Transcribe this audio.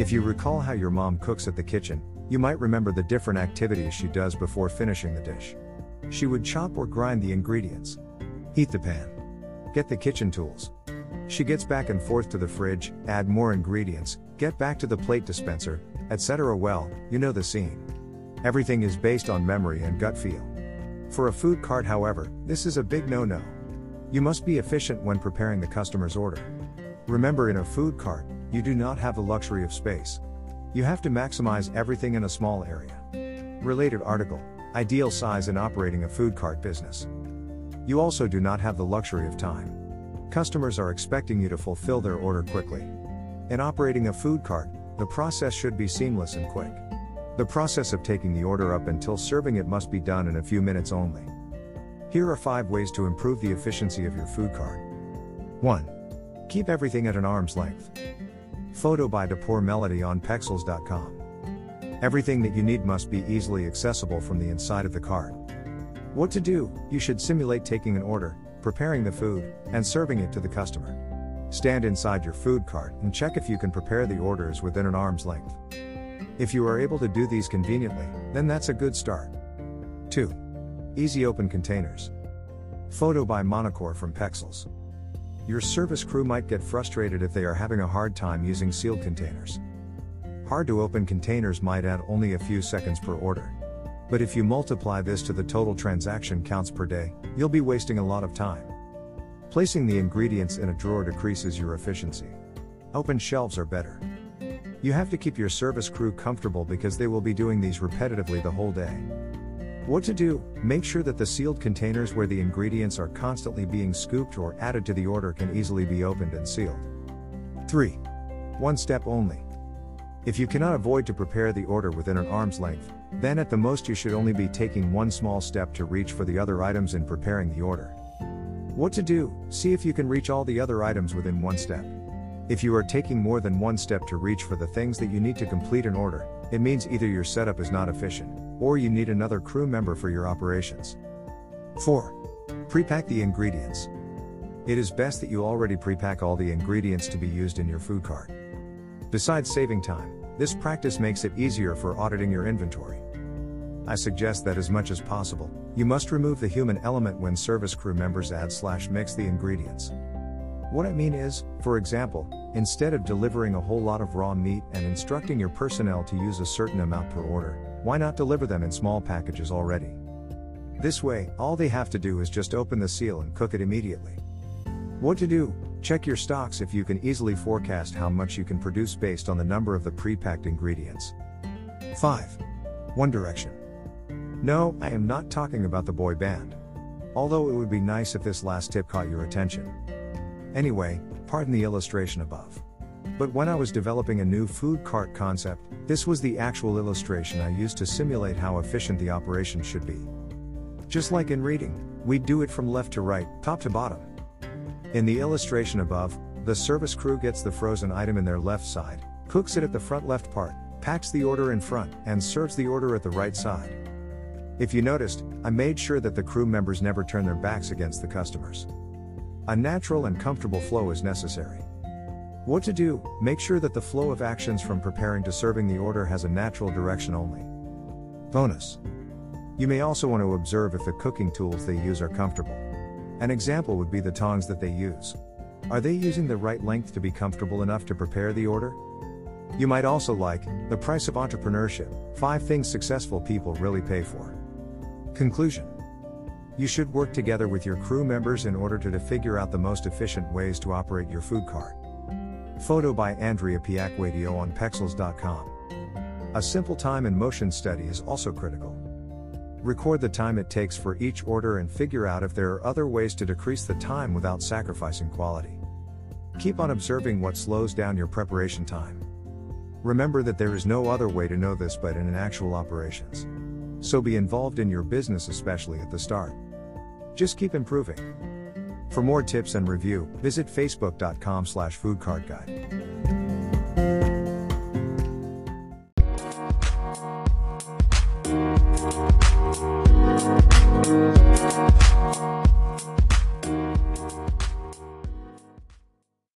If you recall how your mom cooks at the kitchen, you might remember the different activities she does before finishing the dish. She would chop or grind the ingredients, heat the pan, get the kitchen tools. She gets back and forth to the fridge, add more ingredients, get back to the plate dispenser, etc. Well, you know the scene. Everything is based on memory and gut feel. For a food cart, however, this is a big no no. You must be efficient when preparing the customer's order. Remember, in a food cart, you do not have the luxury of space. You have to maximize everything in a small area. Related article Ideal size in operating a food cart business. You also do not have the luxury of time. Customers are expecting you to fulfill their order quickly. In operating a food cart, the process should be seamless and quick. The process of taking the order up until serving it must be done in a few minutes only. Here are 5 ways to improve the efficiency of your food cart. 1. Keep everything at an arm's length. Photo by Dapur Melodi on Pexels.com. Everything that you need must be easily accessible from the inside of the cart. What to do? You should simulate taking an order, preparing the food, and serving it to the customer. Stand inside your food cart and check if you can prepare the orders within an arm's length. If you are able to do these conveniently, then that's a good start. 2. Easy open containers. Photo by Monocore from Pexels. Your service crew might get frustrated if they are having a hard time using sealed containers. Hard to open containers might add only a few seconds per order. But if you multiply this to the total transaction counts per day, you'll be wasting a lot of time. Placing the ingredients in a drawer decreases your efficiency. Open shelves are better. You have to keep your service crew comfortable because they will be doing these repetitively the whole day. What to do? Make sure that the sealed containers where the ingredients are constantly being scooped or added to the order can easily be opened and sealed. 3. One step only. If you cannot avoid to prepare the order within an arm's length, then at the most you should only be taking one small step to reach for the other items in preparing the order. What to do? See if you can reach all the other items within one step. If you are taking more than one step to reach for the things that you need to complete an order, it means either your setup is not efficient, or you need another crew member for your operations. 4. Prepack the ingredients. It is best that you already prepack all the ingredients to be used in your food cart. Besides saving time, this practice makes it easier for auditing your inventory. I suggest that as much as possible, you must remove the human element when service crew members add slash mix the ingredients. What I mean is, for example, instead of delivering a whole lot of raw meat and instructing your personnel to use a certain amount per order, why not deliver them in small packages already? This way, all they have to do is just open the seal and cook it immediately. What to do? Check your stocks if you can easily forecast how much you can produce based on the number of the pre-packed ingredients. 5. One Direction. No, I am not talking about the boy band. Although it would be nice if this last tip caught your attention. Anyway, pardon the illustration above. But when I was developing a new food cart concept, this was the actual illustration I used to simulate how efficient the operation should be. Just like in reading, we'd do it from left to right, top to bottom. In the illustration above, the service crew gets the frozen item in their left side, cooks it at the front left part, packs the order in front, and serves the order at the right side. If you noticed, I made sure that the crew members never turn their backs against the customers. A natural and comfortable flow is necessary. What to do? Make sure that the flow of actions from preparing to serving the order has a natural direction only. Bonus. You may also want to observe if the cooking tools they use are comfortable. An example would be the tongs that they use. Are they using the right length to be comfortable enough to prepare the order? You might also like the price of entrepreneurship 5 things successful people really pay for. Conclusion You should work together with your crew members in order to, to figure out the most efficient ways to operate your food cart. Photo by Andrea Piacquadio on Pexels.com. A simple time and motion study is also critical. Record the time it takes for each order and figure out if there are other ways to decrease the time without sacrificing quality. Keep on observing what slows down your preparation time. Remember that there is no other way to know this but in an actual operations. So be involved in your business especially at the start. Just keep improving. For more tips and review, visit facebook.com slash foodcartguide.